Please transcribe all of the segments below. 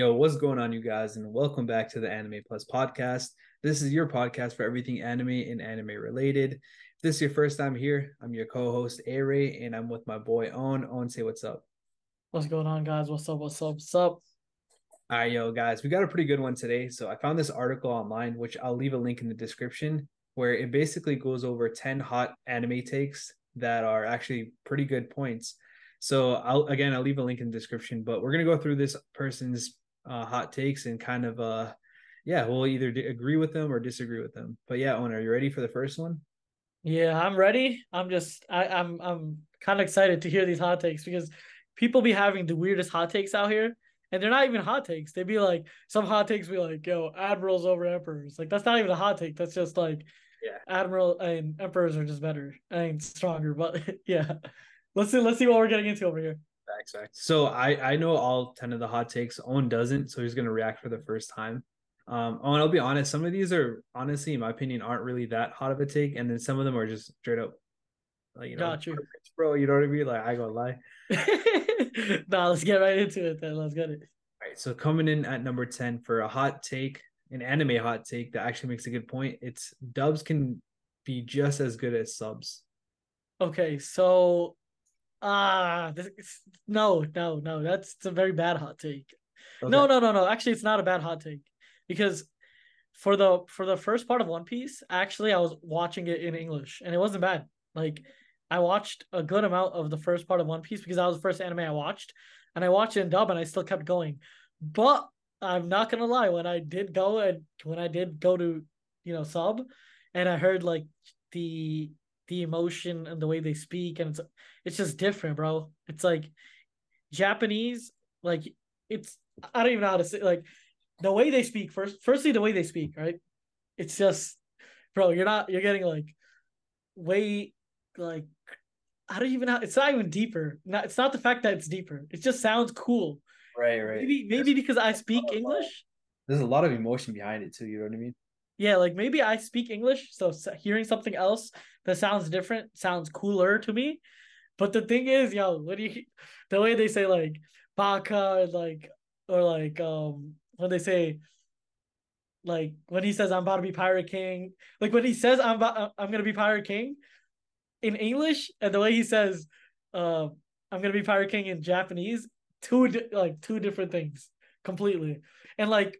Yo, what's going on, you guys? And welcome back to the Anime Plus podcast. This is your podcast for everything anime and anime related. If this is your first time here, I'm your co host, Aray, and I'm with my boy, Aunn. Aunn, say what's up. What's going on, guys? What's up? What's up? What's up? All right, yo, guys, we got a pretty good one today. So I found this article online, which I'll leave a link in the description, where it basically goes over 10 hot anime takes that are actually pretty good points. So I'll again I'll leave a link in the description, but we're gonna go through this person's uh, hot takes and kind of uh yeah we'll either d- agree with them or disagree with them. But yeah, owner, are you ready for the first one? Yeah, I'm ready. I'm just I, I'm I'm kind of excited to hear these hot takes because people be having the weirdest hot takes out here, and they're not even hot takes. they'd be like some hot takes be like, "Yo, admirals over emperors." Like that's not even a hot take. That's just like, yeah, admiral and emperors are just better. and stronger, but yeah. Let's see. Let's see what we're getting into over here. Facts. So I I know all ten of the hot takes. Owen doesn't, so he's gonna react for the first time. Um, Owen, I'll be honest. Some of these are honestly, in my opinion, aren't really that hot of a take, and then some of them are just straight up, like you know, Got you. bro. You know what I mean? Like I gonna lie. nah, let's get right into it then. Let's get it. All right, so coming in at number 10 for a hot take, an anime hot take that actually makes a good point. It's dubs can be just as good as subs. Okay, so ah, this, no, no, no. That's a very bad hot take. No, no, no, no. Actually, it's not a bad hot take because for the for the first part of One Piece, actually, I was watching it in English and it wasn't bad. Like I watched a good amount of the first part of One Piece because that was the first anime I watched, and I watched it in dub and I still kept going. But I'm not gonna lie, when I did go and when I did go to you know sub, and I heard like the the emotion and the way they speak and it's it's just different, bro. It's like Japanese, like it's I don't even know how to say like the way they speak first firstly the way they speak, right? It's just bro, you're not you're getting like way like I don't even know it's not even deeper. Not it's not the fact that it's deeper. It just sounds cool. Right, right. Maybe maybe because I speak uh, English. There's a lot of emotion behind it too. You know what I mean? Yeah, like maybe I speak English, so hearing something else that sounds different sounds cooler to me. But the thing is, yo, what do you the way they say like baka and like or like um when they say like when he says I'm about to be pirate king, like when he says I'm about I'm gonna be pirate king in English and the way he says uh I'm gonna be pirate king in Japanese, two di- like two different things completely. And like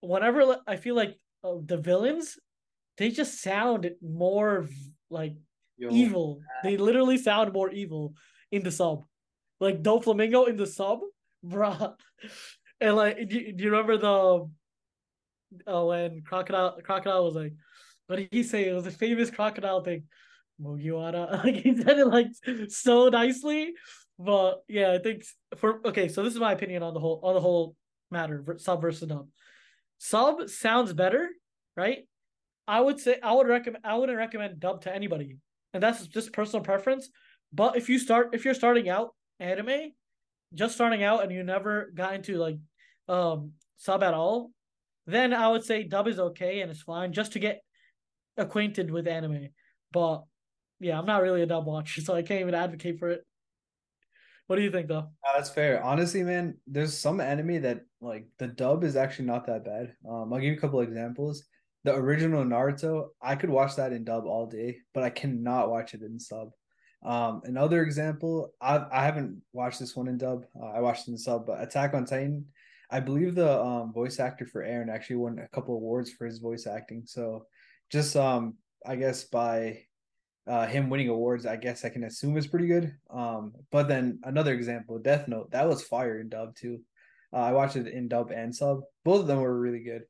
whenever I feel like uh, the villains, they just sound more like Yo, evil. They literally sound more evil in the sub. Like Doflamingo in the sub, bruh. And like, do, you- do you remember the uh, when crocodile crocodile was like, what did he say? It was a famous crocodile thing. Mugiwara. Like he said it like so nicely. But yeah, I think for okay, so this is my opinion on the whole on the whole matter, sub versus dub. Sub sounds better, right? I would say I would recommend I wouldn't recommend dub to anybody. And that's just personal preference. But if you start if you're starting out anime, just starting out and you never got into like um sub at all, then I would say dub is okay and it's fine just to get acquainted with anime. But yeah, I'm not really a dub watcher, so I can't even advocate for it. What do you think though? That's fair. Honestly, man, there's some anime that like the dub is actually not that bad. Um, I'll give you a couple examples. The original Naruto, I could watch that in dub all day, but I cannot watch it in sub. Um, another example, I I haven't watched this one in dub. Uh, I watched it in sub, but Attack on Titan, I believe the um voice actor for Eren actually won a couple awards for his voice acting. So just um I guess by uh him winning awards, I guess I can assume is pretty good. Um, but then another example, Death Note, that was fire in dub too. Uh, I watched it in dub and sub. Both of them were really good.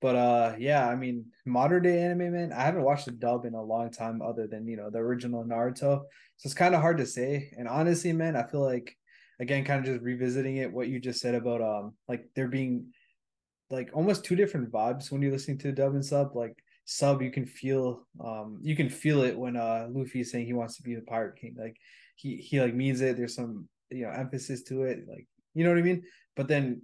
But uh yeah, I mean modern day anime, man, I haven't watched the dub in a long time other than, you know, the original Naruto. So it's kind of hard to say. And honestly, man, I feel like again, kind of just revisiting it, what you just said about um like there being like almost two different vibes when you're listening to the dub and sub. Like sub, you can feel um you can feel it when uh Luffy is saying he wants to be the pirate king. Like he he like means it. There's some you know emphasis to it. Like you know what I mean. But then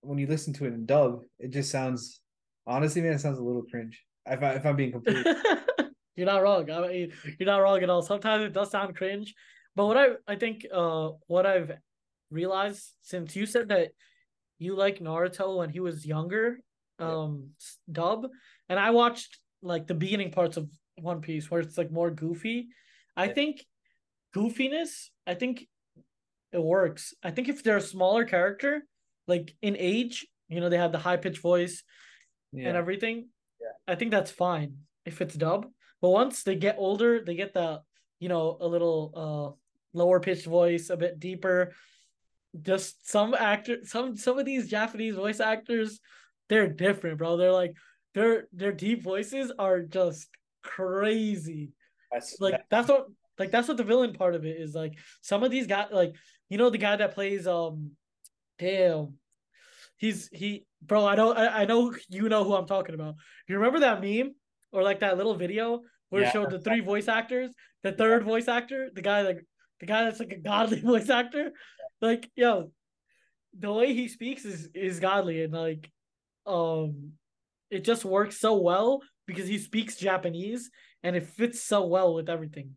when you listen to it in dub, it just sounds honestly, man, it sounds a little cringe. If I if I'm being completely you're not wrong. I mean, you're not wrong at all. Sometimes it does sound cringe, but what I I think uh what I've realized since you said that you like Naruto when he was younger, um, s- dub, and I watched like the beginning parts of One Piece where it's like more goofy. I Yeah. think goofiness, I think it works. I think if they're a smaller character, like in age, you know, they have the high pitched voice Yeah. and everything. Yeah. I think that's fine if it's dub. But once they get older, they get the, you know, a little uh lower pitched voice, a bit deeper. Just some actor some some of these Japanese voice actors, they're different, bro. They're like their their deep voices are just crazy That's, like that- that's what like that's what the villain part of it is like some of these guys like you know the guy that plays um damn he's he bro i know I, I know you know who i'm talking about you remember that meme or like that little video where Yeah. it showed the three voice actors the third voice actor the guy like the guy that's like a godly voice actor like yo the way he speaks is is godly and like um it just works so well because he speaks japanese and it fits so well with everything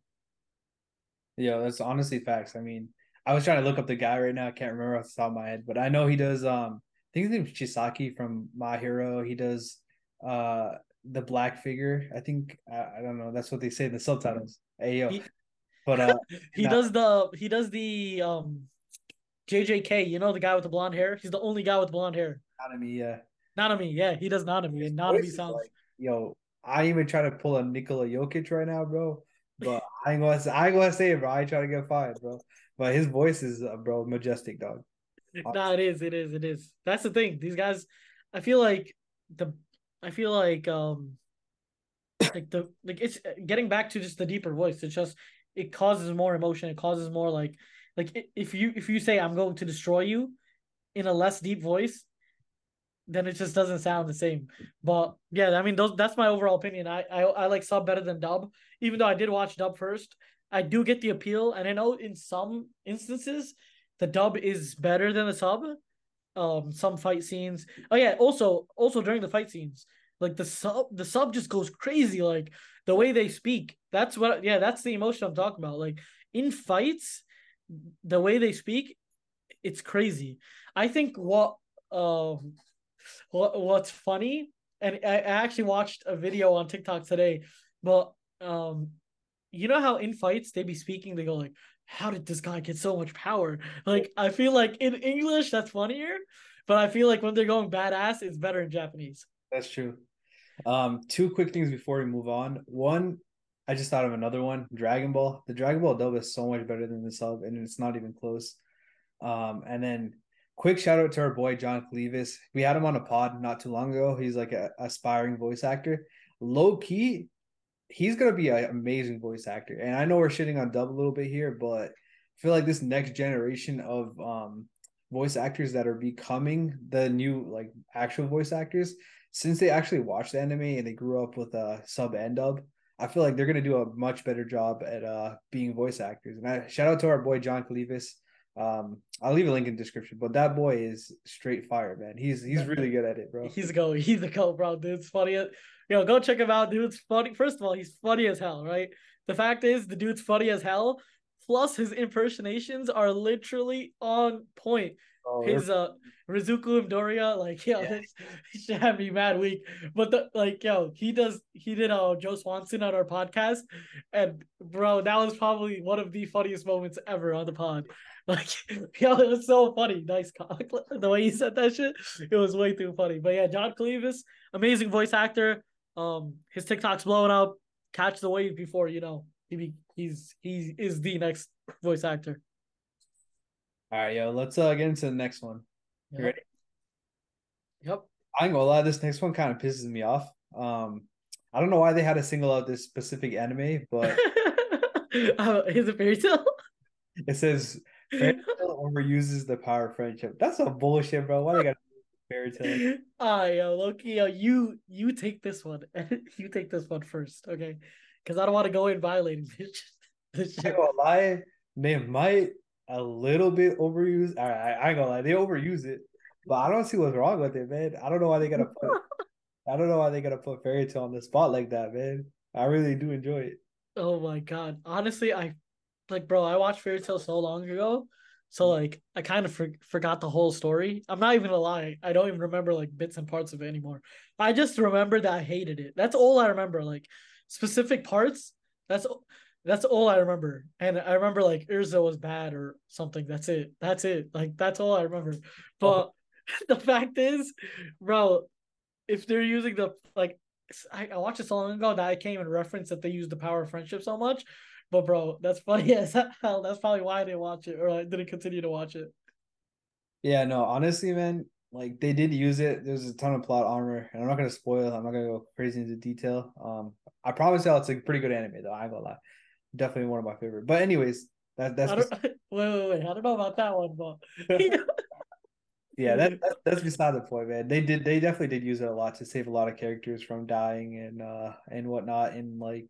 Yeah, that's honestly facts. I mean, I was trying to look up the guy right now. I can't remember off the top of my head, but I know he does. Um, think his name is Chisaki from My Hero. He does uh the black figure. I think I, I don't know. That's what they say in the subtitles. Hey yo, He- but uh, he Nah. does the he does the um JJK, you know the guy with the blonde hair? He's the only guy with blonde hair. Nanami, yeah. Nanami, yeah, he does Nanami, His and Nanami is sounds like, yo, I even try to pull a Nikola Jokic right now, bro. But I ain't gonna say, I ain't gonna say it, bro. I ain't trying to get fired, bro. But his voice is, uh, bro, majestic, dog. Nah, it is, it is, it is. That's the thing. These guys, I feel like the, I feel like um, like the like it's getting back to just the deeper voice. It's just it causes more emotion. It causes more like like if you if you say I'm going to destroy you, in a less deep voice, then it just doesn't sound the same. But yeah, I mean those that's my overall opinion. I I, I like sub better than dub, even though I did watch dub first. I do get the appeal, and I know in some instances the dub is better than the sub. Um, some fight scenes. Oh yeah, also also during the fight scenes, like the sub the sub just goes crazy. Like the way they speak. That's what yeah, that's the emotion I'm talking about. Like in fights, the way they speak, it's crazy. I think what um what what's funny, and I, I actually watched a video on TikTok today, but um you know how in fights they be speaking, they go like, How did this guy get so much power? Like I feel like in English that's funnier, but I feel like when they're going badass, it's better in Japanese. That's true. Um, two quick things before we move on. One, I just thought of another one. Dragon Ball. The Dragon Ball dub is so much better than the sub, and it's not even close. Um, and then quick shout out to our boy John Clevis. We had him on a pod not too long ago. He's like a aspiring voice actor. Low key, he's gonna be an amazing voice actor. And I know we're shitting on dub a little bit here, but I feel like this next generation of um voice actors that are becoming the new like actual voice actors since they actually watched the anime and they grew up with a sub and dub, I feel like they're gonna do a much better job at uh being voice actors. And I shout out to our boy John Clevis. Um, I'll leave a link in the description, but that boy is straight fire, man. He's he's really good at it, bro. He's a go. He's a go, bro. Dude's funny. Yo, go check him out. Dude's funny. First of all, he's funny as hell, right? The fact is, the dude's funny as hell. Plus, his impersonations are literally on point. Oh, His uh Rizuku Doria, like yo, Yeah. this should have me mad weak. But the like yo, he does he did uh Joe Swanson on our podcast, and bro, that was probably one of the funniest moments ever on the pod. Like yo, it was so funny. Nice the way he said that shit. It was way too funny. But yeah, John Clevis, amazing voice actor. Um, his TikTok's blowing up. Catch the wave before you know he be, he's he is the next voice actor. all right, yo, let's uh get into the next one. You Yep. ready? Yep. I ain't gonna lie, this next one kind of pisses me off. Um, I don't know why they had to single out this specific anime, but uh, is it Fairy Tail? it says Fairy Tail overuses the power of friendship. That's some bullshit, bro. Why they got fairy tale? Ah, yo, Loki, yo, you you take this one. you take this one first, okay? Because I don't want to go in violating this. this shit. ain't gonna lie, they might a little bit overuse. All right, I ain't gonna lie, they overuse it, but I don't see what's wrong with it, man. I don't know why they gotta put. I don't know why they gotta put Fairy Tail on the spot like that, man. I really do enjoy it. Oh my god. Honestly, I like, bro. I watched Fairy Tail so long ago So like I kind of for- forgot the whole story. I'm not even gonna lie. I don't even remember like bits and parts of it anymore. I just remember that I hated it. That's all I remember. Like specific parts. That's that's all I remember. And I remember like Erza was bad or something. That's it. That's it. Like that's all I remember. Oh. But the fact is, bro, if they're using the like I, I watched it so long ago that I can't even reference that they use the power of friendship so much. But bro, that's funny as hell. That's probably why I didn't watch it or I didn't continue to watch it. Yeah, no, honestly, man, like they did use it. There's a ton of plot armor, and I'm not gonna spoil. I'm not gonna go crazy into detail. Um, I promise you, it's a pretty good anime though. I ain't gonna lie, definitely one of my favorite. But anyways, that that's wait, wait, wait. I don't know about that one, but yeah, that, that, that's beside the point, man. They did they definitely did use it a lot to save a lot of characters from dying and uh and whatnot, and like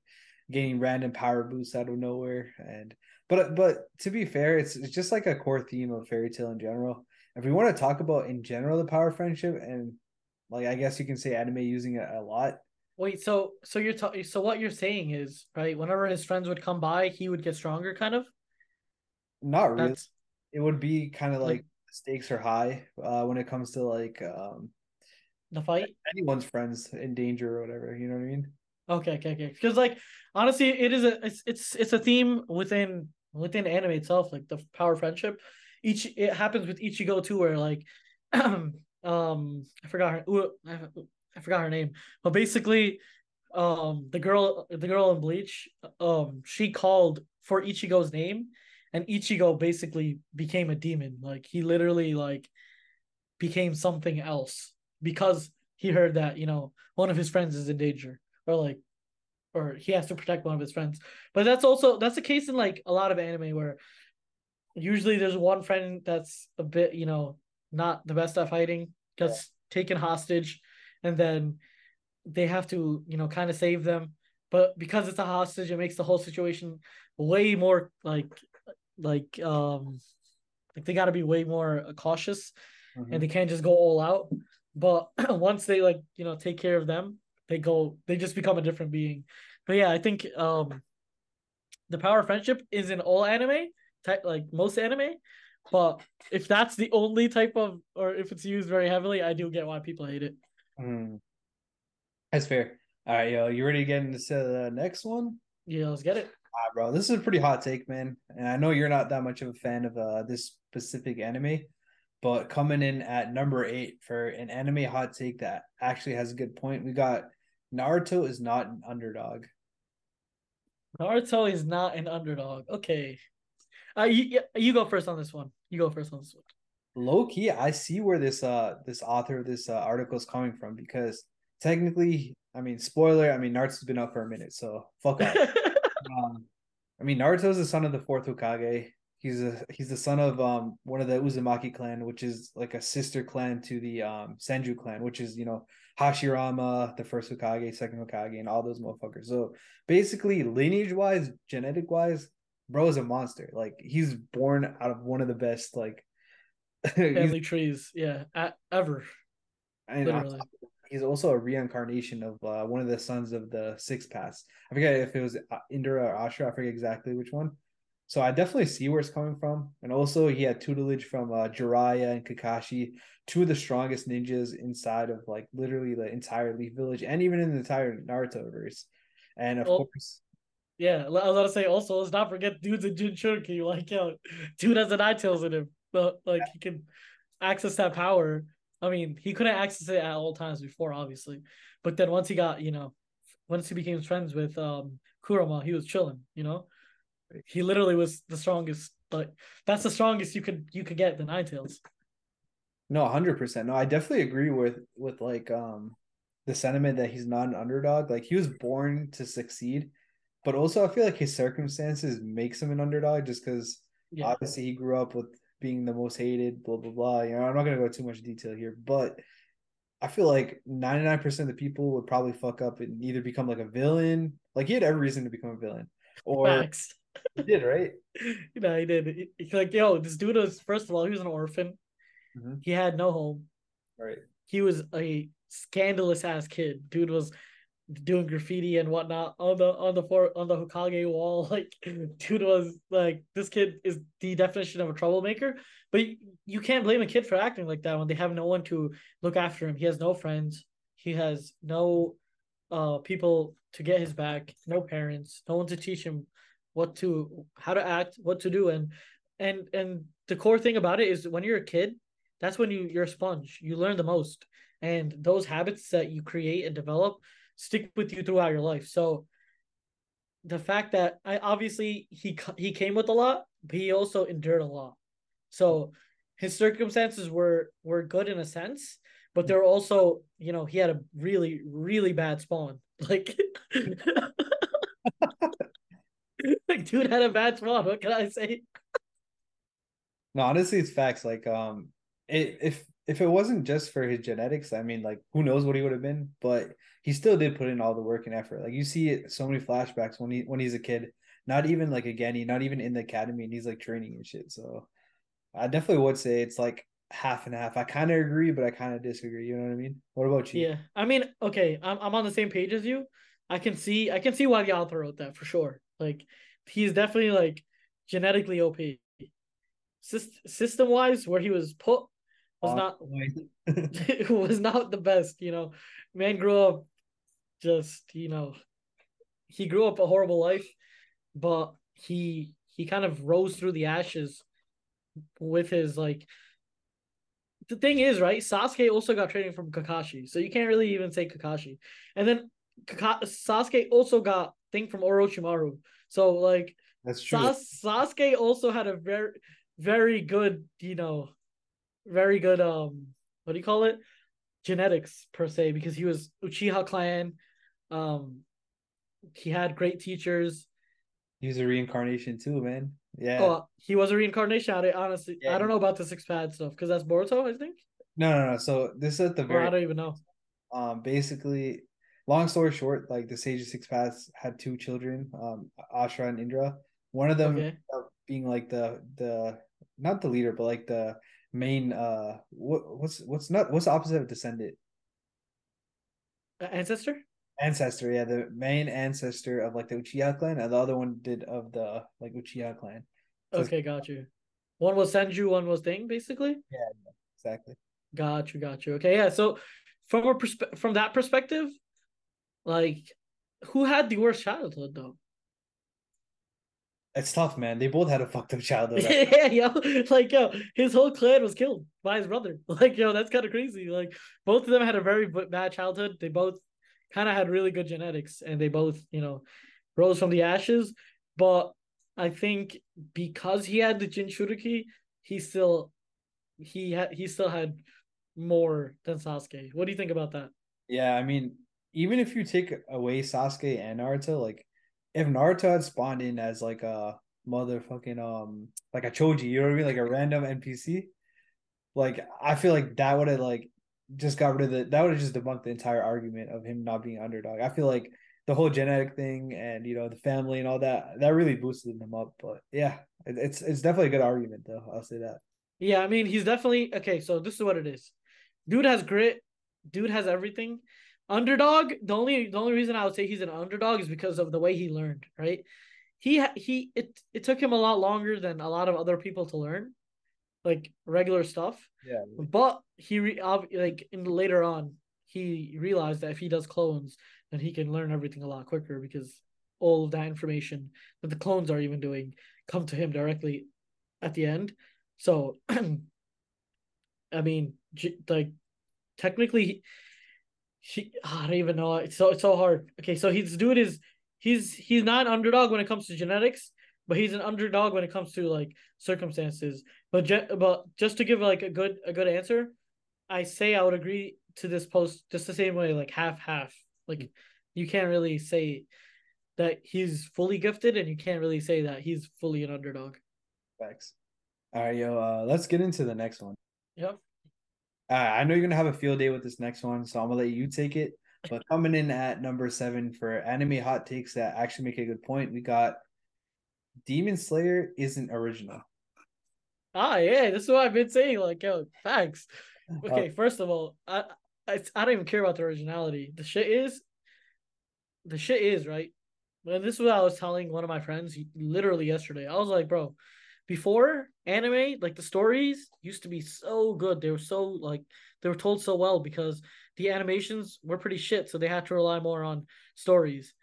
getting random power boosts out of nowhere. And but but to be fair, it's it's just like a core theme of Fairy Tail in general. If we want to talk about in general the power friendship and like I guess you can say anime using it a lot. Wait, so so you're ta- so what you're saying is right? Whenever his friends would come by, he would get stronger, kind of. Not really. That's... It would be kind of like, like stakes are high uh, when it comes to like um the fight. Anyone's friends in danger or whatever. You know what I mean? Okay, okay, okay. Because like honestly, it is a it's it's it's a theme within within anime itself, like the power friendship. Each it happens with Ichigo too, where like um I forgot her I forgot her name, but basically um the girl the girl in Bleach um she called for Ichigo's name and Ichigo basically became a demon. Like he literally like became something else because he heard that you know one of his friends is in danger or like or he has to protect one of his friends. But that's also that's the case in like a lot of anime where usually there's one friend that's a bit you know not the best at fighting gets yeah. taken hostage and then they have to you know kind of save them but because it's a hostage it makes the whole situation way more like like um like they got to be way more cautious mm-hmm. and they can't just go all out but once they like you know take care of them they go they just become a different being. But yeah i think um the power of friendship is in all anime type like most anime but if that's the only type of or if it's used very heavily i do get why people hate it. Mm. that's fair. All right yo you ready to get into the next one? Yeah let's get it. Ah, bro, this is a pretty hot take, man. And I know you're not that much of a fan of uh, this specific anime, but coming in at number eight for an anime hot take that actually has a good point, we got Naruto is not an underdog. Naruto is not an underdog. Okay. Uh, you, you go first on this one. You go first on this one. Low key, I see where this uh this author of this uh, article is coming from because technically, I mean, spoiler, I mean Naruto's been out for a minute, so fuck up. Um, I mean, Naruto's the son of the fourth Hokage. He's a he's the son of um one of the Uzumaki clan, which is like a sister clan to the um Senju clan, which is you know Hashirama, the first Hokage, second Hokage, and all those motherfuckers. So basically, lineage wise, genetic wise, bro is a monster. Like he's born out of one of the best like family trees, yeah, at, ever. And Literally he's also a reincarnation of uh, one of the sons of the Six Paths. I forget if it was uh, Indra or Ashura. I forget exactly which one. So I definitely see where it's coming from. And also he had tutelage from uh, Jiraiya and Kakashi, two of the strongest ninjas inside of like literally the entire Leaf Village and even in the entire Naruto verse. And of well, course, yeah, I was gonna say also let's not forget dude's a Jinchuriki. Like yo, dude has a Nine Tails in him, but like he can access that power I mean, he couldn't access it at all times before, obviously. But then once he got, you know, once he became friends with um Kurama, he was chilling, you know? He literally was the strongest, like that's the strongest you could you could get the Nine Tails. No, hundred percent. No, I definitely agree with with like um the sentiment that he's not an underdog. Like he was born to succeed, but also I feel like his circumstances makes him an underdog just because yeah. obviously he grew up with being the most hated, blah blah blah. You know, I'm not gonna go too much detail here, but I feel like 99% of the people would probably fuck up and either become like a villain. Like he had every reason to become a villain. Or. He did, right? you know, he did. He, like, yo, this dude was first of all, he was an orphan. Mm-hmm. He had no home. Right. He was a scandalous ass kid. Dude was doing graffiti and whatnot on the on the floor on the Hokage wall. Like, dude was like, this kid is the definition of a troublemaker. But you can't blame a kid for acting like that when they have no one to look after him. He has no friends. He has no uh people to get his back. No parents. No one to teach him what to how to act, what to do, and and and the core thing about it is when you're a kid, that's when you you're a sponge. You learn the most, and those habits that you create and develop stick with you throughout your life. So the fact that I obviously he he came with a lot, but he also endured a lot. So his circumstances were were good in a sense, but they're also you know he had a really really bad spawn. Like, like dude had a bad spawn. What can I say? No, honestly, it's facts. Like, um, it, if if it wasn't just for his genetics, I mean, like, who knows what he would have been? But he still did put in all the work and effort. Like you see it so many flashbacks when he when he's a kid, not even like again, he not even in the academy and he's like training and shit. So I definitely would say it's like half and half. I kind of agree, but I kind of disagree. You know what I mean? What about you? Yeah, I mean, okay, I'm I'm on the same page as you. I can see I can see why the author wrote that for sure. Like he's definitely like genetically OP. system wise, where he was put was not was not the best. You know, man grew up just you know he grew up a horrible life, but he he kind of rose through the ashes with his like the thing is right Sasuke also got training from Kakashi so you can't really even say Kakashi and then Kaka- Sasuke also got thing from Orochimaru. So like that's true. Sas- Sasuke also had a very very good you know very good um what do you call it? Genetics per se because he was Uchiha clan. Um he had great teachers. He was a reincarnation too man. Yeah. Oh he was a reincarnation I honestly yeah. I don't know about the six pad stuff because that's Boruto I think? No no no. So this is at the very I don't even know. Um basically long story short like the sage of six paths had two children um Ashra and Indra. One of them okay. being like the the not the leader but like the main uh what what's what's not what's the opposite of descendant? Ancestor? Ancestor yeah the main ancestor of like the uchiha clan and the other one did of the like uchiha clan. So okay got you one was senju one was thing basically? Yeah exactly. Got you got you okay yeah so from a perspe- from that perspective like who had the worst childhood though it's tough, man. They both had a fucked up childhood. yeah, yo, like yo, his whole clan was killed by his brother. Like yo, that's kind of crazy. Like both of them had a very bad childhood. They both kind of had really good genetics, and they both, you know, rose from the ashes. But I think because he had the Jinchuriki, he still he had he still had more than Sasuke. What do you think about that? Yeah, I mean, even if you take away Sasuke and Naruto, like if Naruto had spawned in as like a motherfucking um like a Choji, you know what I mean, like a random NPC, like I feel like that would have like just got rid of the that would have just debunked the entire argument of him not being underdog. I feel like the whole genetic thing and you know the family and all that that really boosted him up. But yeah, it, it's it's definitely a good argument though. I'll say that. Yeah, I mean he's definitely okay. So this is what it is. Dude has grit. Dude has everything underdog the only the only reason i would say he's an underdog is because of the way he learned right? He he it it took him a lot longer than a lot of other people to learn like regular stuff. Yeah. But he re, like in later on he realized that if he does clones then he can learn everything a lot quicker because all of that information that the clones are even doing come to him directly at the end. So i mean like technically he I don't even know. It's so it's so hard. Okay, so he's dude is he's he's not an underdog when it comes to genetics, but he's an underdog when it comes to like circumstances. But je- but just to give like a good a good answer, I say I would agree to this post just the same way, like half half. Like you can't really say that he's fully gifted, and you can't really say that he's fully an underdog. Thanks. All right, yo. Uh, let's get into the next one. Yep. Uh, I know you're gonna have a field day with this next one, so I'm gonna let you take it. But coming in at number seven for anime hot takes that actually make a good point, we got Demon Slayer isn't original. Ah, yeah, this is what I've been saying. Like, yo, facts. Okay, first of all, I, I I don't even care about the originality. The shit is, the shit is right. And this is what I was telling one of my friends literally yesterday. I was like, bro, before anime, like the stories used to be so good. They were so like they were told so well because the animations were pretty shit, so they had to rely more on stories.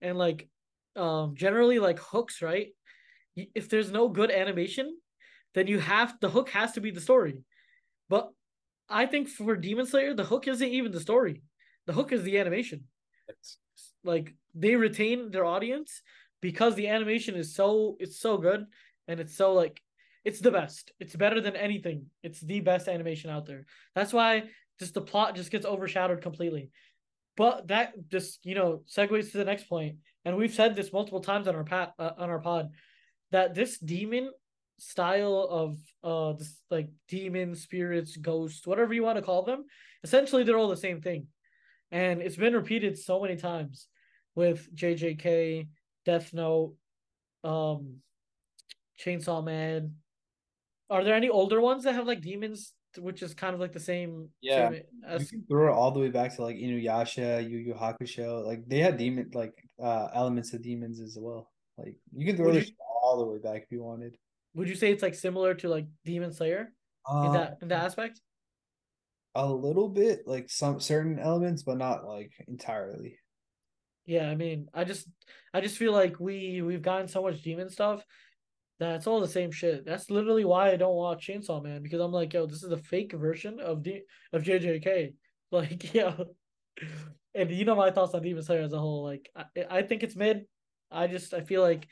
And like um generally like hooks, right? If there's no good animation, then you have the hook has to be the story. But I think for Demon Slayer, the hook isn't even the story. The hook is the animation. Like they retain their audience because the animation is so it's so good and it's so like it's the best. It's better than anything. It's the best animation out there. That's why just the plot just gets overshadowed completely. But that just you know segues to the next point, and we've said this multiple times on our pat uh, on our pod that this demon style of uh this like demon spirits ghosts whatever you want to call them essentially they're all the same thing and it's been repeated so many times with jjk death note um chainsaw man. Are there any older ones that have like demons which is kind of like the same yeah. same as... you can throw it all the way back to like inuyasha yu yu hakusho. Like they had demon like uh elements of demons as well. Like you can throw this all the way back if you wanted. Would you say it's like similar to like Demon Slayer uh, in that in that aspect? A little bit, like some certain elements, but not like entirely. Yeah, I mean, I just I just feel like we we've gotten so much demon stuff that it's all the same shit. That's literally why I don't watch Chainsaw Man because I'm like, yo, this is a fake version of D of JJK. Like, yeah. And you know my thoughts on Demon Slayer as a whole. Like, I, I think it's mid. I just I feel like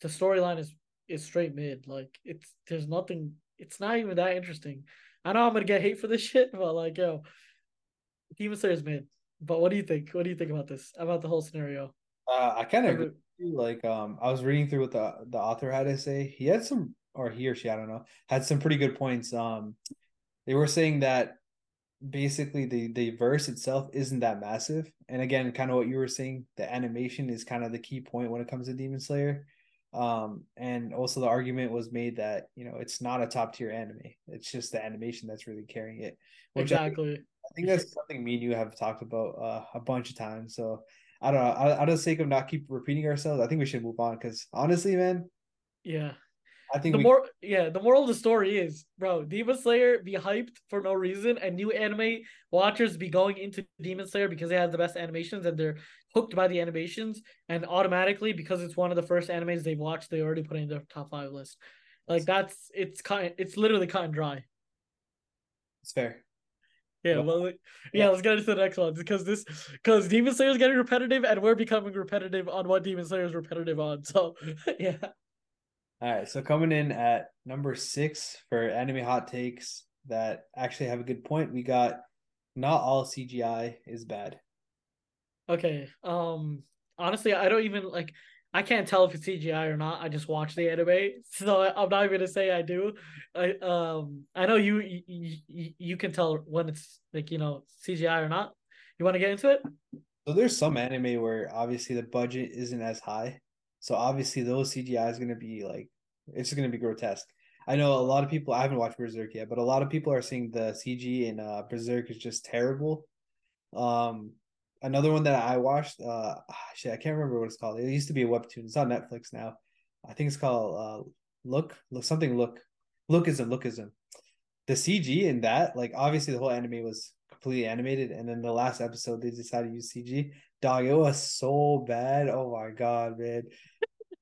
the storyline is is straight mid. Like it's there's nothing. It's not even that interesting. I know I'm gonna get hate for this shit, but like yo, Demon Slayer is mid. But what do you think? What do you think about this? About the whole scenario? Uh, I kind of agree. Like um, I was reading through what the the author had to say. He had some, or he or she, I don't know, had some pretty good points. Um, they were saying that basically the the verse itself isn't that massive, and again, kind of what you were saying, the animation is kind of the key point when it comes to Demon Slayer. Um, and also the argument was made that you know it's not a top tier anime; it's just the animation that's really carrying it. exactly. I think, I think, that's something me and you have talked about uh, a bunch of times. So I don't know. Out of the sake of not keep repeating ourselves, I think we should move on because honestly, man. Yeah. I think the we... more yeah, the moral of the story is, bro, Demon Slayer be hyped for no reason, and new anime watchers be going into Demon Slayer because it has the best animations and they're hooked by the animations, and automatically because it's one of the first animes they've watched, they already put in their top five list. Like that's it's kind it's literally cut and dry. It's fair. Yeah, well, yeah, let's get into the next one because this because Demon Slayer is getting repetitive and we're becoming repetitive on what Demon Slayer is repetitive on. So yeah. All right, so coming in at number six for anime hot takes that actually have a good point, we got not all CGI is bad. Okay. Um honestly, I don't even like I can't tell if it's CGI or not. I just watch the anime, so I'm not even gonna say I do. I um I know you you, you can tell when it's like you know CGI or not. You want to get into it? So there's some anime where obviously the budget isn't as high, so obviously those CGI is gonna be like it's gonna be grotesque. I know a lot of people. I haven't watched Berserk yet, but a lot of people are saying the CG in uh, Berserk is just terrible. Um, another one that I watched. Uh, shit, I can't remember what it's called. It used to be a webtoon. It's on Netflix now. I think it's called uh, Look, Look something. Look, Lookism, Lookism. The CG in that, like, obviously the whole anime was completely animated, and then the last episode they decided to use CG. Dog, it was so bad. Oh my god, man.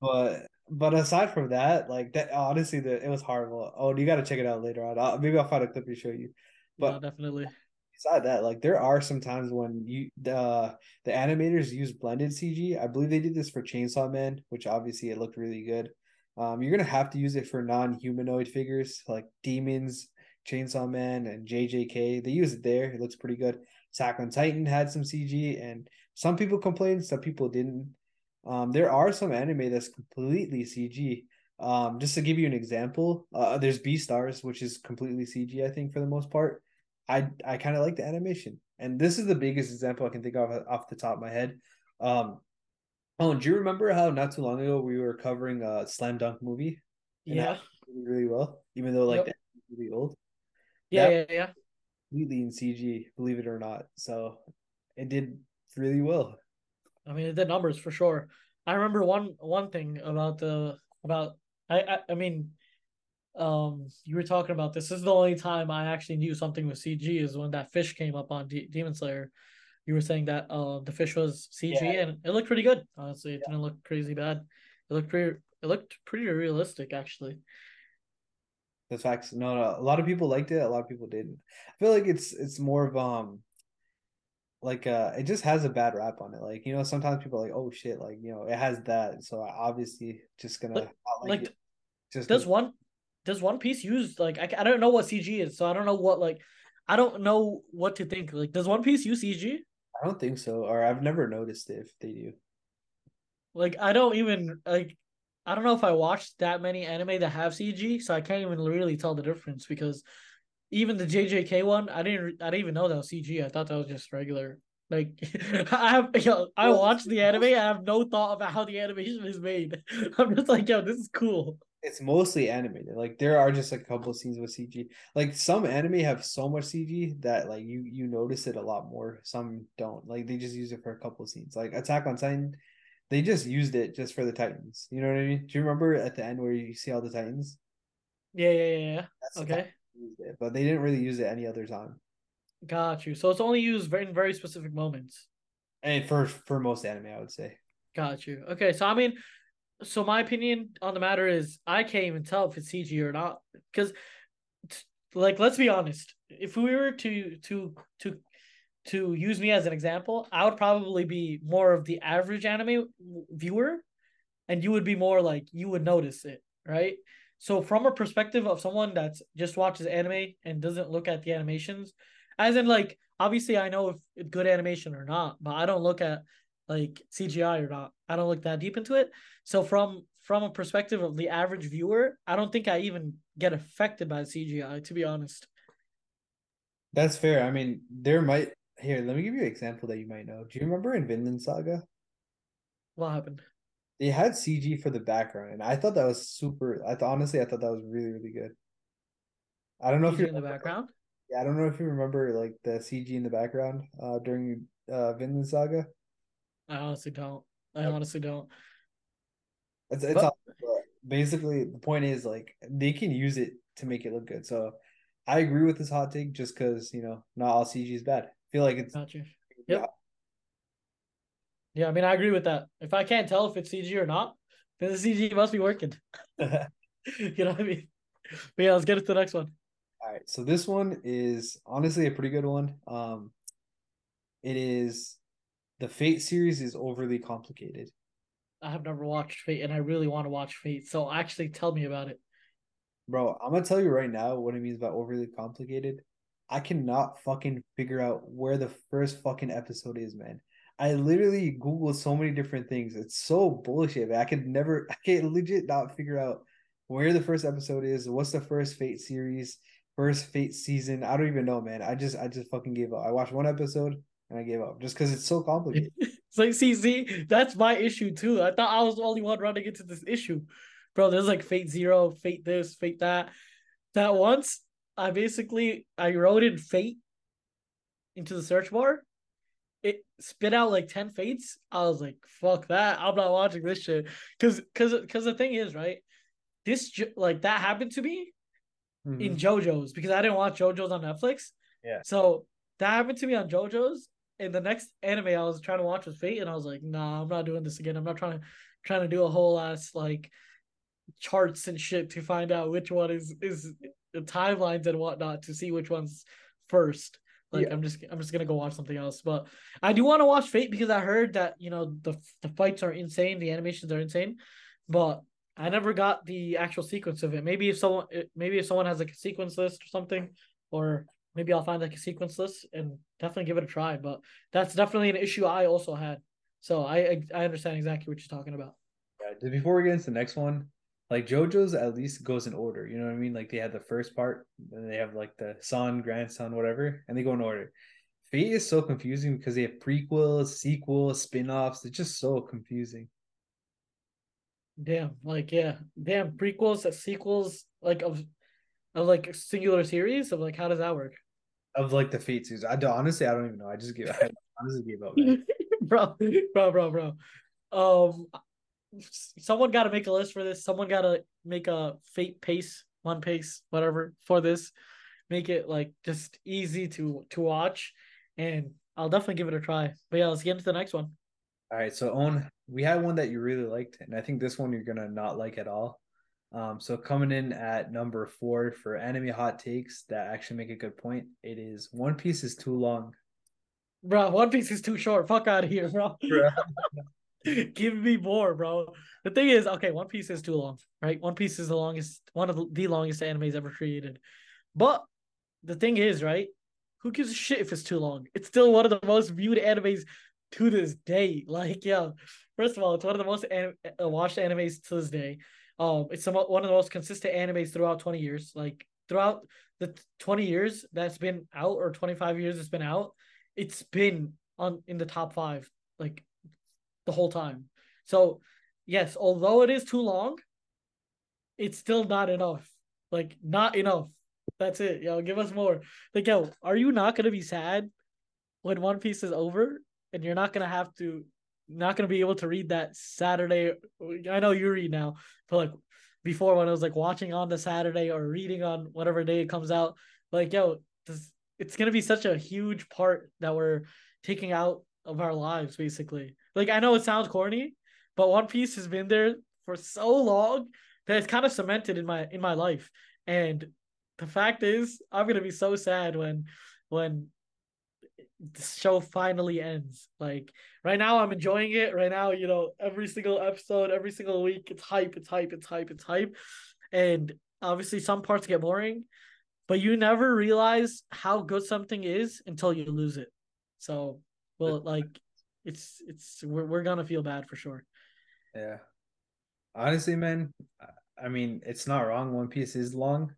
But but aside from that, like that, honestly, the, it was horrible. Oh, you got to check it out later on. I'll, maybe I'll find a clip to show you. But no, definitely. Beside that, like there are some times when you the the animators use blended CG. I believe they did this for Chainsaw Man, which obviously it looked really good. Um, you're gonna have to use it for non-humanoid figures like demons, Chainsaw Man, and JJK. They use it there. It looks pretty good. Attack on Titan had some CG, and some people complained, some people didn't. Um, there are some anime that's completely CG. Um, just to give you an example, uh, there's Beastars, which is completely CG, I think, for the most part. I I kind of like the animation, and this is the biggest example I can think of off the top of my head. Um, oh, do you remember how not too long ago we were covering a slam dunk movie? Yeah, really, really well, even though like yep. really old. Yeah, that yeah, yeah. Completely in CG, believe it or not. So it did really well. I mean, it did numbers for sure. I remember one one thing about the about I I, I mean, um, you were talking about this. This is the only time I actually knew something was CG is when that fish came up on D- Demon Slayer. You were saying that uh the fish was CG Yeah. and it looked pretty good. Honestly, it Yeah. didn't look crazy bad. It looked pretty. It looked pretty realistic actually. The facts. No, no, a lot of people liked it. A lot of people didn't. I feel like it's it's more of um like uh it just has a bad rap on it. Like you know, sometimes people are like, oh shit, like you know, it has that. So I obviously just gonna Like- like, like. Just Does one does One Piece use like I, I don't know what CG is, so I don't know what like I don't know what to think. Like, does One Piece use CG? I don't think so, or I've never noticed if they do. Like, I don't even like. I don't know if I watched that many anime that have CG, so I can't even really tell the difference because even the JJK one, I didn't I didn't even know that was CG. I thought that was just regular. Like I have, yo, I watched the anime. I have no thought about how the animation is made. I'm just like, yo, this is cool. It's mostly animated. Like there are just a couple scenes with CG. Like some anime have so much CG that like you you notice it a lot more. Some don't. Like they just use it for a couple scenes. Like Attack on Titan, they just used it just for the Titans. You know what I mean? Do you remember at the end where you see all the Titans? Yeah, yeah, yeah. yeah. Okay. it, but they didn't really use it any other time. Got you. So it's only used very in very specific moments. And for for most anime, I would say. Got you. Okay, so I mean, so my opinion on the matter is I can't even tell if it's CG or not because, like, let's be honest. If we were to to to to use me as an example, I would probably be more of the average anime viewer, and you would be more like you would notice it, right? So from a perspective of someone that's just watches anime and doesn't look at the animations, as in like obviously I know if it's good animation or not, but I don't look at like CGI or not. I don't look that deep into it. So from from a perspective of the average viewer, I don't think I even get affected by CGI to be honest. That's fair. I mean, there might here. Let me give you an example that you might know. Do you remember in Vinland Saga? What happened? They had CG for the background, and I thought that was super. I thought honestly, I thought that was really really good. I don't know if CG you in the background? Yeah, I don't know if you remember like the CG in the background uh during uh Vinland Saga. I honestly don't. I honestly don't. It's it's But- all, basically the point is like they can use it to make it look good. So I agree with this hot take just because you know not all CG is bad. I feel like it's Got you. Yep. Yeah, I mean I agree with that. If I can't tell if it's CG or not, then the CG must be working. you know what I mean? But yeah, let's get to the next one. All right, so this one is honestly a pretty good one. Um, it is the Fate series is overly complicated. I have never watched Fate and I really want to watch Fate. So actually tell me about it. Bro, I'm gonna tell you right now what it means by overly complicated. I cannot fucking figure out where the first fucking episode is, man. I literally Google so many different things. It's so bullshit, man. I could never, I can legit not figure out where the first episode is. What's the first Fate series, first Fate season? I don't even know, man. I just, I just fucking gave up. I watched one episode and I gave up just because it's so complicated. It's like, see, see, that's my issue too. I thought I was the only one running into this issue. Bro, there's like Fate Zero, Fate this, Fate that. That once I basically I wrote in Fate into the search bar. It spit out like 10 fates. I was like, fuck that. I'm not watching this shit. Cause cause cause the thing is, right? This like that happened to me in Mhm. JoJo's because I didn't watch JoJo's on Netflix. Yeah. So that happened to me on JoJo's. And the next anime I was trying to watch was Fate, and I was like, nah, I'm not doing this again. I'm not trying to trying to do a whole ass like charts and shit to find out which one is is the timelines and whatnot to see which one's first. Like Yeah. I'm just I'm just gonna go watch something else. But I do want to watch Fate because I heard that you know the the fights are insane, the animations are insane, but I never got the actual sequence of it. Maybe if someone maybe if someone has like a sequence list or something, or maybe I'll find like a sequence list and definitely give it a try. But that's definitely an issue I also had. So I I, understand exactly what you're talking about. Yeah, before we get into the next one, like JoJo's at least goes in order. You know what I mean? Like they have the first part, then they have like the son, grandson, whatever, and they go in order. Fate is so confusing because they have prequels, sequels, spin-offs. It's just so confusing. Damn, like yeah, damn prequels, that sequels, like of of like a singular series of like how does that work? Of like the Fate series. I don't honestly I don't even know. I just give I honestly gave up. Bro, bro, bro, bro. Um, someone got to make a list for this. Someone got to make a fate pace, one pace, whatever for this. Make it like just easy to to watch, and I'll definitely give it a try. But yeah, let's get into the next one. All right, so own we had one that you really liked, and I think this one you're gonna not like at all. Um, so coming in at number four for anime hot takes that actually make a good point, it is One Piece is too long. Bro, One Piece is too short. Fuck out of here, bro. Give me more, bro. The thing is, okay, One Piece is too long, right? One Piece is the longest, one of the longest animes ever created. But the thing is, right? Who gives a shit if it's too long? It's still one of the most viewed animes to this day. Like, yeah, first of all, it's one of the most anim- watched animes to this day. Um, it's some, one of the most consistent animes throughout 20 years. Like throughout the 20 years that's been out or 25 years it's been out, it's been on in the top five like the whole time. So yes, although it is too long, it's still not enough. Like not enough. That's it. Yo, give us more. Like, yo, are you not gonna be sad when One Piece is over and you're not gonna have to not gonna be able to read that Saturday. I know you read now, but like before when I was like watching on the Saturday or reading on whatever day it comes out, like yo, this it's gonna be such a huge part that we're taking out of our lives, basically. Like I know it sounds corny, but One Piece has been there for so long that it's kind of cemented in my in my life. And the fact is, I'm gonna be so sad when when the show finally ends. Like right now, I'm enjoying it. Right now, you know, every single episode, every single week, it's hype, it's hype, it's hype, it's hype. And obviously, some parts get boring, but you never realize how good something is until you lose it. So, well, like it's it's we're we're gonna feel bad for sure. Yeah. Honestly, man, I mean, it's not wrong. One Piece is long,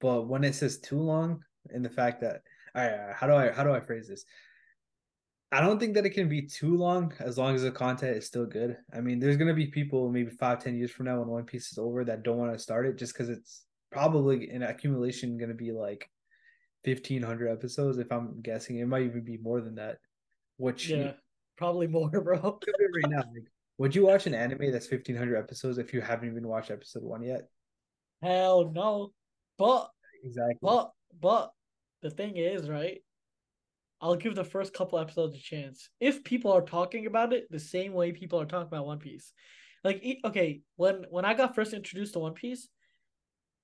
but when it says too long, in the fact that I uh, how do I how do I phrase this? I don't think that it can be too long as long as the content is still good. I mean, there's gonna be people maybe five, ten years from now when One Piece is over that don't want to start it just because it's probably in accumulation gonna be like fifteen hundred episodes. If I'm guessing, it might even be more than that. Which yeah, probably more, bro. right now, like, would you watch an anime that's fifteen hundred episodes if you haven't even watched episode one yet? Hell no. But exactly. But but the thing is, right? I'll give the first couple episodes a chance. If people are talking about it the same way people are talking about One Piece. Like okay, when when I got first introduced to One Piece,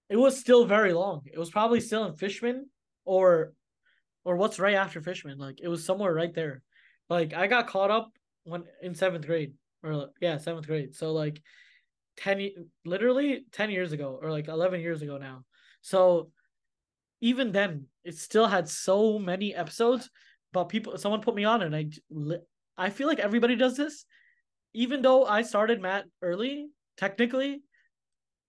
it was still very long. It was probably still in Fishman or or what's right after Fishman. Like it was somewhere right there. Like I got caught up when in seventh grade or yeah, seventh grade. So like 10 literally 10 years ago or like 11 years ago now. So even then, it still had so many episodes. But people, someone put me on, and I, I feel like everybody does this. Even though I started Matt early, technically,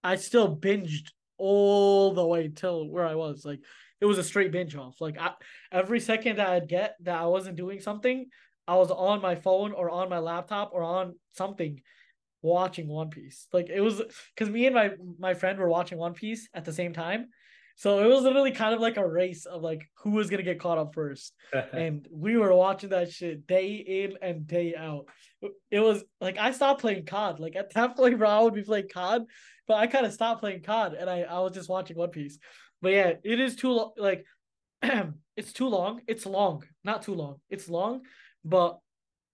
I still binged all the way till where I was. Like it was a straight binge off. Like I, every second I'd get that I wasn't doing something, I was on my phone or on my laptop or on something watching One Piece. Like it was because me and my my friend were watching One Piece at the same time, so it was literally kind of like a race of like who was gonna get caught up first. and we were watching that shit day in and day out. It was like I stopped playing COD. Like at that point, bro, I would be playing COD, but I kind of stopped playing COD and I, I was just watching One Piece. But yeah, it is too long. Like it's too long. It's long, not too long. It's long, but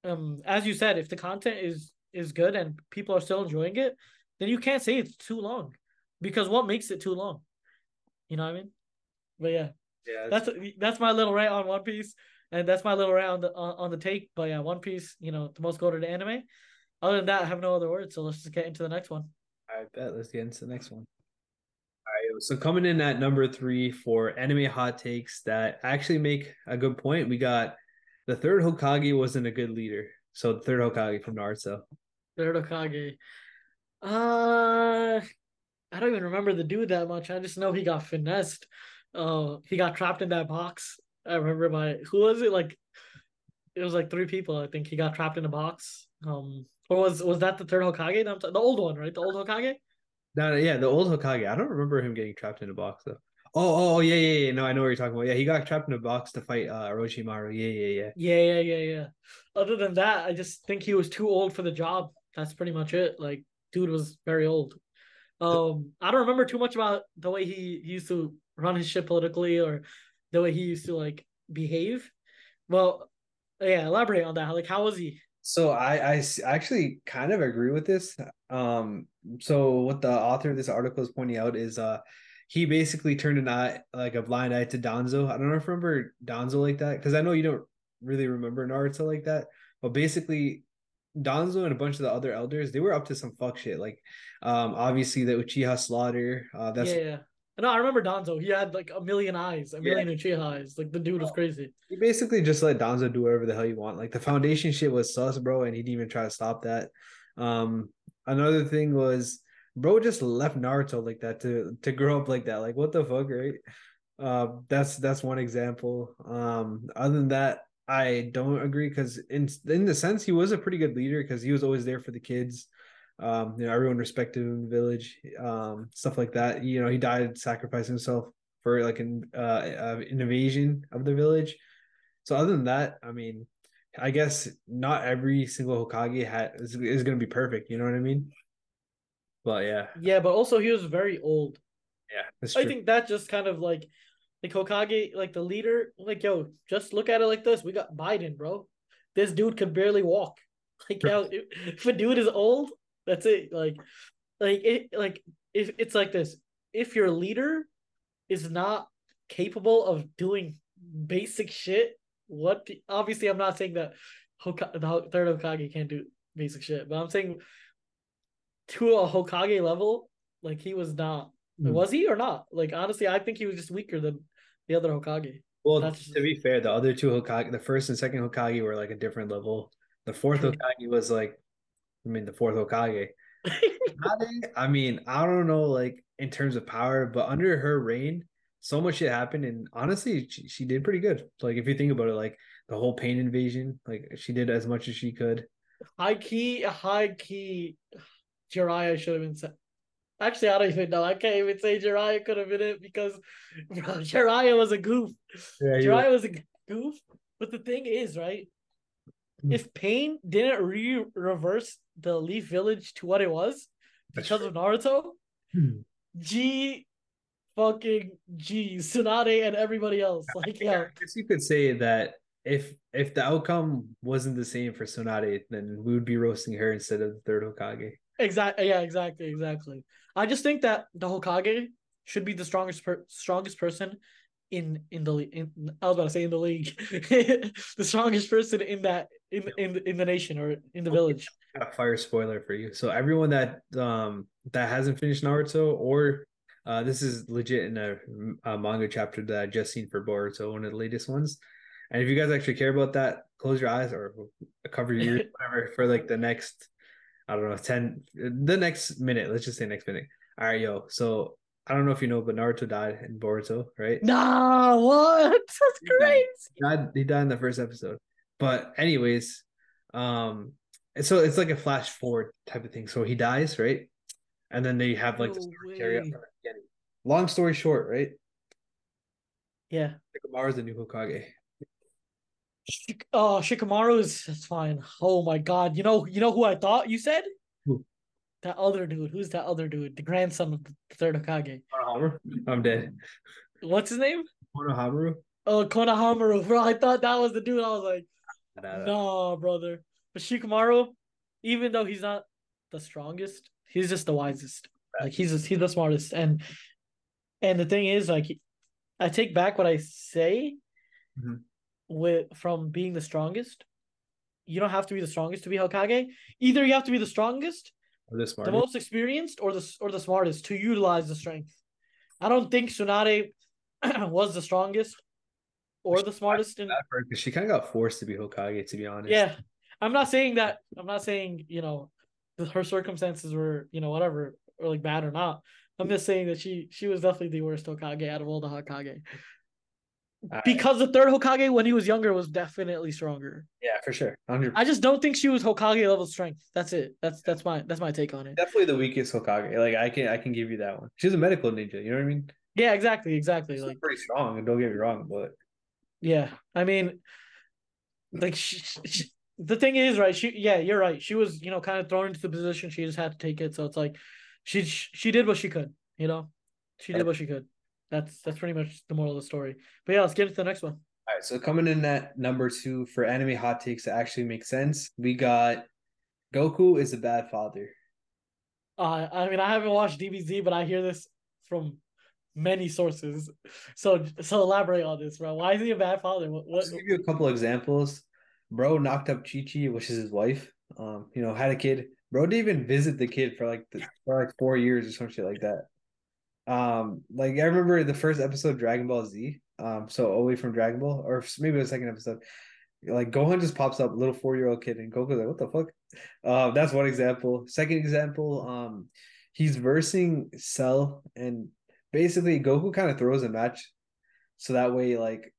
um, as you said, if the content is is good and people are still enjoying it, then you can't say it's too long, because what makes it too long? You know what I mean? But yeah, yeah, that's that's my little rant on One Piece, and that's my little rant on the on, on the take. But yeah, One Piece, you know, the most goated anime. Other than that, I have no other words. So let's just get into the next one. I bet. Let's get into the next one. All right. So coming in at number three for anime hot takes that actually make a good point. We got the third Hokage wasn't a good leader. So the third Hokage from Naruto. Third Hokage. Uh I don't even remember the dude that much. I just know he got finessed. Uh, he got trapped in that box. I remember my who was it? Like it was like three people. I think he got trapped in a box. Um, or was was that the third Hokage? The old one, right? The old Hokage. No, yeah, the old Hokage. I don't remember him getting trapped in a box though. Oh, oh, yeah, yeah, yeah. No, I know what you're talking about. Yeah, he got trapped in a box to fight uh Orochimaru. Yeah, yeah, yeah. Yeah, yeah, yeah, yeah. Other than that, I just think he was too old for the job. That's pretty much it. Like, dude was very old. Um, I don't remember too much about the way he used to run his shit politically or the way he used to like behave. Well, yeah, elaborate on that. Like, how was he? So I, I actually kind of agree with this. Um, so what the author of this article is pointing out is uh he basically turned an eye like a blind eye to Danzo. I don't know if you remember Danzo like that because I know you don't really remember Naruto like that, but basically Danzo and a bunch of the other elders they were up to some fuck shit. Like, um, obviously the Uchiha slaughter. Uh, that's yeah, yeah. No, I remember Danzo. He had like a million eyes, a Yeah. million Uchiha eyes. Like the dude was crazy. he basically just let Danzo do whatever the hell you want. Like the foundation shit was sus, bro, and he didn't even try to stop that. Um, another thing was, bro, just left Naruto like that to to grow up like that. Like what the fuck, right? Uh, that's that's one example. Um, other than that, I don't agree because in in the sense he was a pretty good leader because he was always there for the kids. Um, you know, everyone respected him in the village. Um, stuff like that. You know, he died sacrificing himself for like an uh, uh an invasion of the village. So other than that, I mean, I guess not every single Hokage hat is, is going to be perfect. You know what I mean? But yeah, Yeah, but also he was very old. yeah, I think that just kind of like like Hokage, like the leader, like yo, just look at it like this. We got Biden, bro. This dude could barely walk. Like yo, if a dude is old, that's it. Like, like it, like if it's like this, if your leader is not capable of doing basic shit, what? Obviously, I'm not saying that Hoka- the third Hokage can't do basic shit, but I'm saying to a Hokage level, like he was not. Hmm. Was he or not? Like honestly, I think he was just weaker than the other Hokage. Well, That's- to be fair, the other two Hokage, the first and second Hokage were like a different level. The fourth Hokage was like, I mean, the fourth Hokage. I mean, I don't know, like in terms of power, but under her reign, so much shit happened, and honestly, she, she did pretty good. Like if you think about it, like the whole pain invasion, like she did as much as she could. high key, high key. Jiraiya should have been. Actually, I don't even know. I can't even say Jiraiya could have been it because bro, Jiraiya was a goof. Yeah, Jiraiya was a goof. But the thing is, right? Hmm. If Pain didn't re reverse the Leaf Village to what it was because of Naruto, G fucking G, Tsunade and everybody else. Like, yeah. I guess you could say that if if the outcome wasn't the same for Tsunade, then we would be roasting her instead of the third Hokage. Exactly. Yeah, exactly, exactly. I just think that the Hokage should be the strongest per- strongest person in in the le- in I was about to say in the league, the strongest person in that in in in the nation or in the village. a fire spoiler for you. So everyone that um that hasn't finished Naruto or uh this is legit in a, a manga chapter that I just seen for Boruto, one of the latest ones. And if you guys actually care about that, close your eyes or cover your ears, whatever, for like the next, I don't know, ten, the next minute. Let's just say next minute. All right, yo. So I don't know if you know, but Naruto died in Boruto, right? Nah, what? That's crazy. He died, he died in the first episode. But anyways, um, so it's like a flash forward type of thing. So he dies, right? And then they have like the No story carry on way. from the beginning. Long story short, right? Yeah. Shikamaru's the new Hokage. Shik- Oh, Shikamaru is that's fine. Oh my god. You know, you know who I thought you said? Who? That other dude. Who's that other dude? The grandson of the third Hokage. Konohamaru? I'm dead. What's his name? Konohamaru? Oh, Konohamaru, bro. I thought that was the dude. I was like, Nah, nah. brother. But Shikamaru, even though he's not the strongest, he's just the wisest. Like he's just, he's the smartest. And and the thing is, like, I take back what I say Mhm. With from being the strongest. You don't have to be the strongest to be Hokage. Either you have to be the strongest, Or the the most experienced, or the or the smartest to utilize the strength. I don't think Tsunade was the strongest or the smartest in Because she kind of got forced to be Hokage, to be honest. Yeah, I'm not saying that. I'm not saying you know, her circumstances were you know whatever or like bad or not. I'm just saying that she she was definitely the worst Hokage out of all the Hokage. Because the third Hokage when he was younger was definitely stronger. Yeah, for sure. 100 I just don't think she was Hokage level strength. That's it. That's that's my that's my take on it. Definitely the weakest Hokage. Like I can I can give you that one. She's a medical ninja, you know what I mean? Yeah, exactly, exactly. It's Like pretty strong, and don't get me wrong, but yeah, I mean, like she, she, the thing is, right? She yeah, you're right. She was you know kind of thrown into the position. She just had to take it. So it's like she she did what she could. You know, she did what she could. That's that's pretty much the moral of the story. But yeah, let's get into the next one. All right, so coming in at number two for anime hot takes that actually make sense, we got Goku is a bad father. Uh, I mean, I haven't watched DBZ, but I hear this from many sources. So, so elaborate on this, bro. Why is he a bad father? What? what... give you a couple examples. Bro knocked up Chi Chi, which is his wife. Um, you know, had a kid. Bro didn't even visit the kid for like the, for like four years or some shit like that. Um, like I remember the first episode Dragon Ball Z. Um, so away from Dragon Ball, or maybe the second episode. Like Gohan just pops up, little four year old kid, and Goku's like, "What the fuck?" Um, that's one example. Second example, um, he's versing Cell, and basically Goku kind of throws a match, so that way like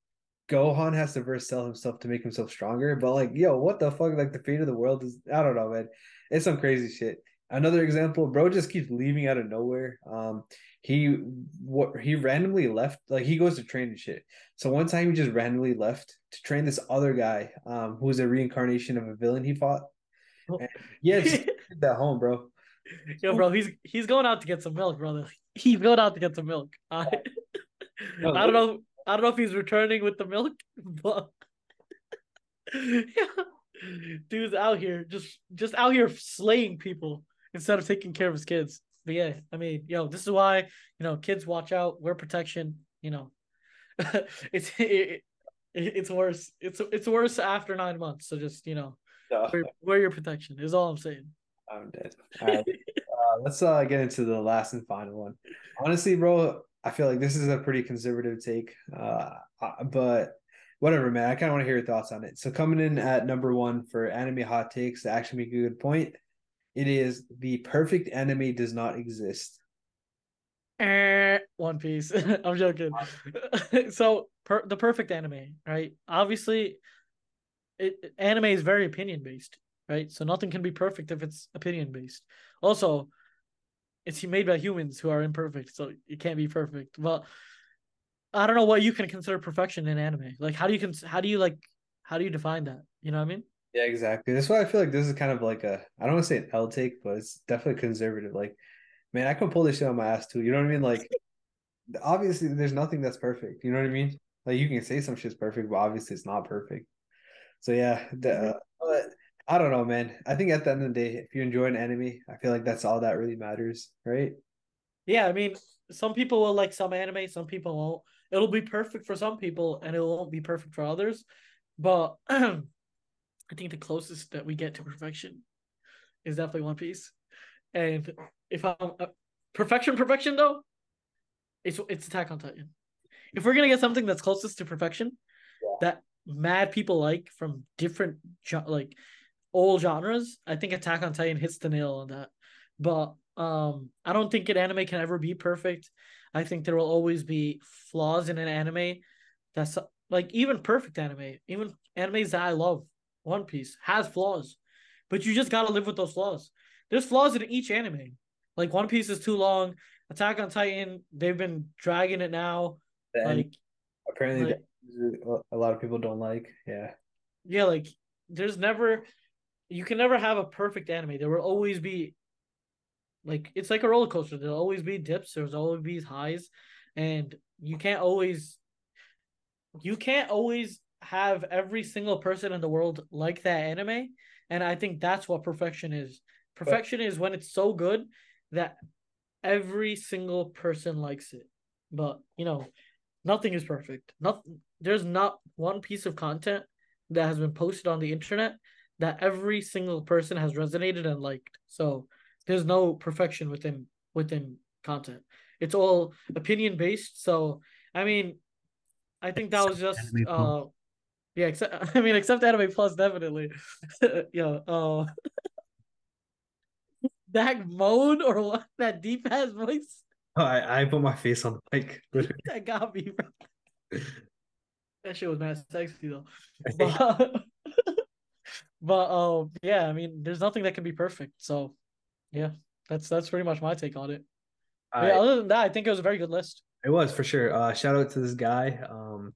Gohan has to verse Cell himself to make himself stronger. But like, yo, what the fuck? Like the fate of the world is I don't know, man. It's some crazy shit. Another example, bro just keeps leaving out of nowhere. Um, he what he randomly left like he goes to train and shit. So one time he just randomly left to train this other guy um who's a reincarnation of a villain he fought. And yeah that home bro. Yo bro he's he's going out to get some milk brother. He's going out to get some milk. I, no, I don't know i don't know if he's returning with the milk but yeah dude's out here just just out here slaying people instead of taking care of his kids but yeah, I mean, yo, this is why you know kids watch out, wear protection. You know, it's it, it's worse. It's it's worse after nine months. So just you know, wear, wear your protection is all I'm saying. I'm dead. Right, uh, let's uh, get into the last and final one. Honestly, bro, I feel like this is a pretty conservative take. Uh, uh but whatever, man. I kind of want to hear your thoughts on it. So coming in at number one for anime hot takes actually make a good point it is the perfect anime does not exist. Eh, One Piece. I'm joking. so per, the perfect anime, right? Obviously, it, anime is very opinion based, right? So nothing can be perfect if it's opinion based. Also, it's made by humans who are imperfect, so it can't be perfect. Well, I don't know what you can consider perfection in anime. Like, how do you can how do you like how do you define that? You know what I mean? Yeah, exactly. That's why I feel like this is kind of like a I don't want to say an L take, but it's definitely conservative. Like, man, I can pull this shit on my ass too. You know what I mean? Like, obviously, there's nothing that's perfect. You know what I mean? Like, you can say some shit's perfect, but obviously, it's not perfect. So yeah, the, mm-hmm. uh, but I don't know, man. I think at the end of the day, if you enjoy an anime, I feel like that's all that really matters, right? Yeah, I mean, some people will like some anime, some people won't. It'll be perfect for some people, and it won't be perfect for others. But I think the closest that we get to perfection is definitely One Piece. And if I'm uh, perfection, perfection though, it's it's Attack on Titan. If we're gonna get something that's closest to perfection, yeah. that mad people like from different like old genres, I think Attack on Titan hits the nail on that. But um, I don't think an anime can ever be perfect. I think there will always be flaws in an anime. That's like even perfect anime, even animes that I love one Piece has flaws, but you just gotta live with those flaws. There's flaws in each anime. Like One Piece is too long. Attack on Titan, they've been dragging it now. like apparently, like, a lot of people don't like. Yeah. Yeah, like there's never, you can never have a perfect anime. There will always be, like it's like a roller coaster. There'll always be dips. There's always be highs, and you can't always, you can't always have every single person in the world like that anime. And I think that's what perfection is. Perfection but, is when it's so good that every single person likes it. But, you know, nothing is perfect. Nothing there's not one piece of content that has been posted on the internet that every single person has resonated and liked. So there's no perfection within within content. It's all opinion based. So I mean, I think that was just uh yeah, except I mean, except Anime Plus, definitely. yeah. Oh. that moan or what? That deep ass voice. Oh, I I put my face on the mic. that got me, bro. that shit was mad sexy though. But, but um, yeah, I mean, there's nothing that can be perfect. So, yeah, that's that's pretty much my take on it. Yeah, other than that, I think it was a very good list. It was for sure. Uh, shout out to this guy. Um,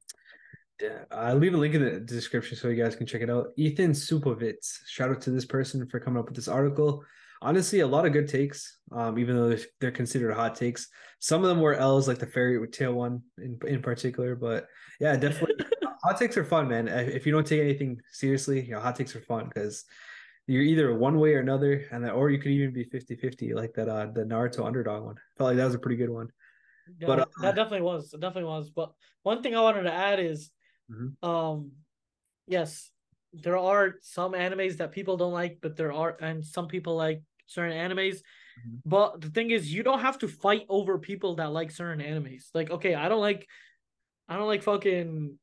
I'll leave a link in the description so you guys can check it out. Ethan Supovitz. Shout out to this person for coming up with this article. Honestly, a lot of good takes. Um, even though they're, they're considered hot takes, some of them were L's, like the Fairy Tail one in in particular. But yeah, definitely, hot takes are fun, man. If you don't take anything seriously, you know, hot takes are fun because you're either one way or another, and that, or you could even be 50-50, like that uh the Naruto underdog one. Felt like that was a pretty good one. Yeah, but uh, that definitely was. It definitely was. But one thing I wanted to add is mm-hmm. um yes, there are some animes that people don't like, but there are and some people like certain animes. Mm-hmm. But the thing is you don't have to fight over people that like certain animes. Like, okay, I don't like I don't like fucking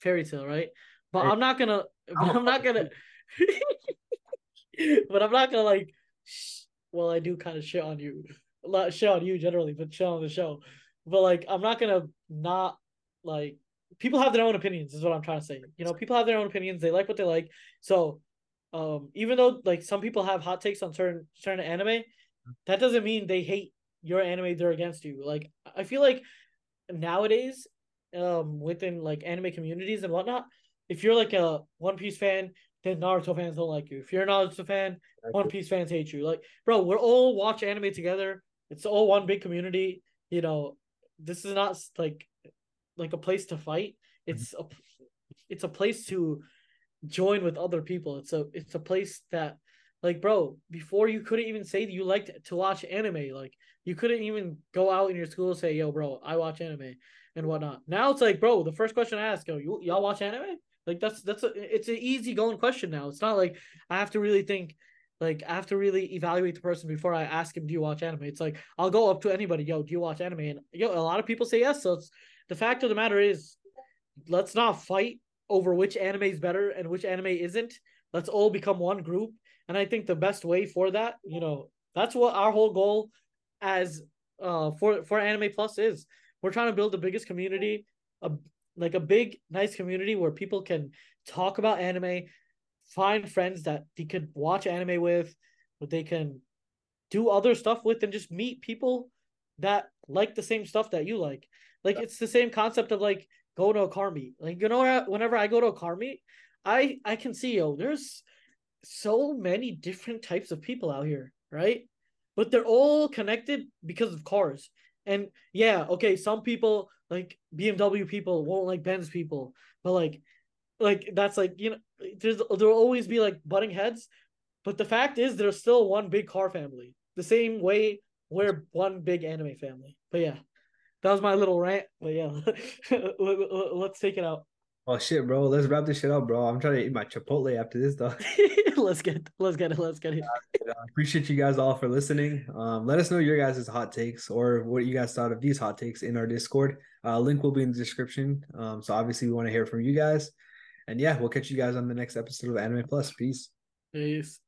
Fairy Tail, right? But hey, I'm not gonna but I'm not gonna but I'm not gonna like sh- well I do kind of shit on you. Not shit on you generally, but shit on the show. But like I'm not gonna not like people have their own opinions is what I'm trying to say. You know, people have their own opinions. They like what they like. So um even though like some people have hot takes on certain certain anime, that doesn't mean they hate your anime they're against you. Like I feel like nowadays, um within like anime communities and whatnot, if you're like a One Piece fan, then Naruto fans don't like you. If you're a Naruto fan, One Piece fans hate you. Like, bro, we're all watch anime together. It's all one big community. You know, this is not like like a place to fight. Mm-hmm. It's a it's a place to join with other people. It's a it's a place that like bro, before you couldn't even say that you liked to watch anime. Like you couldn't even go out in your school and say, yo, bro, I watch anime and whatnot. Now it's like, bro, the first question I ask, yo, you y'all watch anime? Like that's that's a it's an easy going question now. It's not like I have to really think like I have to really evaluate the person before I ask him, do you watch anime? It's like I'll go up to anybody, yo, do you watch anime? And yo, a lot of people say yes. So it's the fact of the matter is, let's not fight over which anime is better and which anime isn't. Let's all become one group. And I think the best way for that, you know, that's what our whole goal as uh for for Anime Plus is. We're trying to build the biggest community, a like a big nice community where people can talk about anime, find friends that they could watch anime with, but they can do other stuff with and just meet people that like the same stuff that you like. Like it's the same concept of like go to a car meet. Like you know, whenever I go to a car meet, I I can see yo, there's so many different types of people out here, right? But they're all connected because of cars. And yeah, okay, some people like BMW people won't like Benz people, but like like that's like you know there's there'll always be like butting heads, but the fact is there's still one big car family. The same way we're one big anime family. But yeah, that was my little rant. But yeah, let's take it out. Oh shit, bro! Let's wrap this shit up, bro. I'm trying to eat my Chipotle after this, though. let's get, let's get it, let's get it. Uh, appreciate you guys all for listening. Um, let us know your guys' hot takes or what you guys thought of these hot takes in our Discord. Uh, link will be in the description. Um, so obviously we want to hear from you guys. And yeah, we'll catch you guys on the next episode of Anime Plus. Peace. Peace.